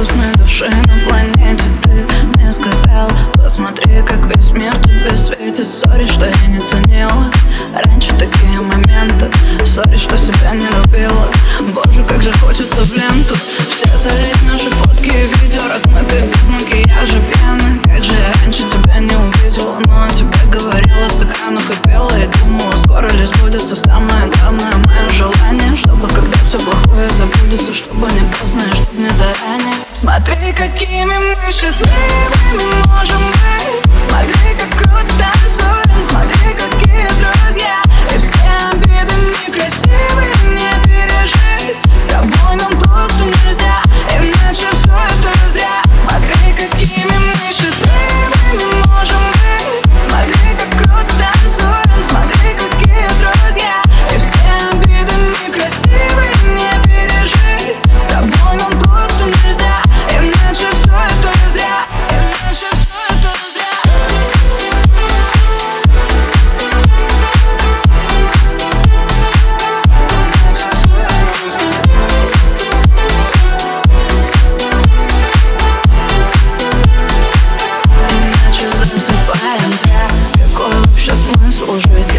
грустной души на планете. Ты мне сказал, посмотри, как весь мир тебе светит. Sorry, что я не ценила раньше такие моменты. Sorry, что себя не любила. Боже, как же хочется в ленту. Все залить наши фотки и видео Размытые без макияжа, пьяные Как же я раньше тебя не увидела Но о тебе говорила с экранов и пела. И думала, скоро ли сбудется самое главное Мое желание, чтобы когда все плохое забудется Чтобы не поздно Смотри, какими мы счастливыми можем быть. Смотри,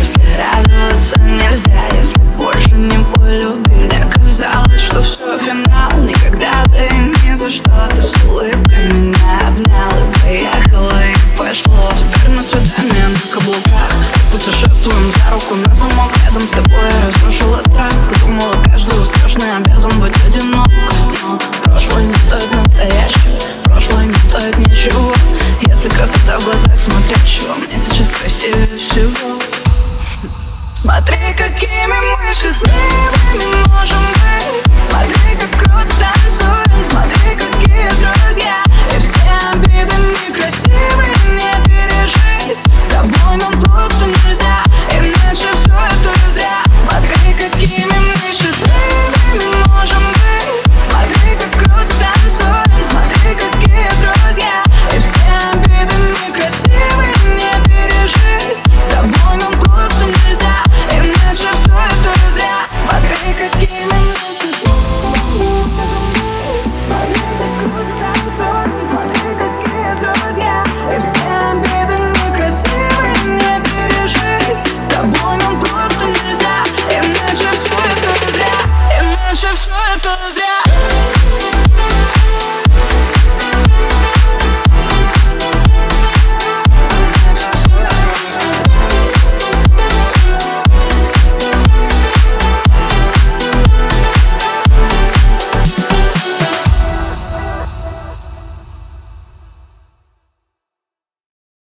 Если радоваться нельзя, если больше не полюбили Казалось, что все финал. Никогда ты ни за что Ты с улыбкой меня обнял И поехала, и пошло. Теперь на свидание на каблуках. Путешествуем за руку на замок рядом с тобой. Смотри, какими мы счастливы.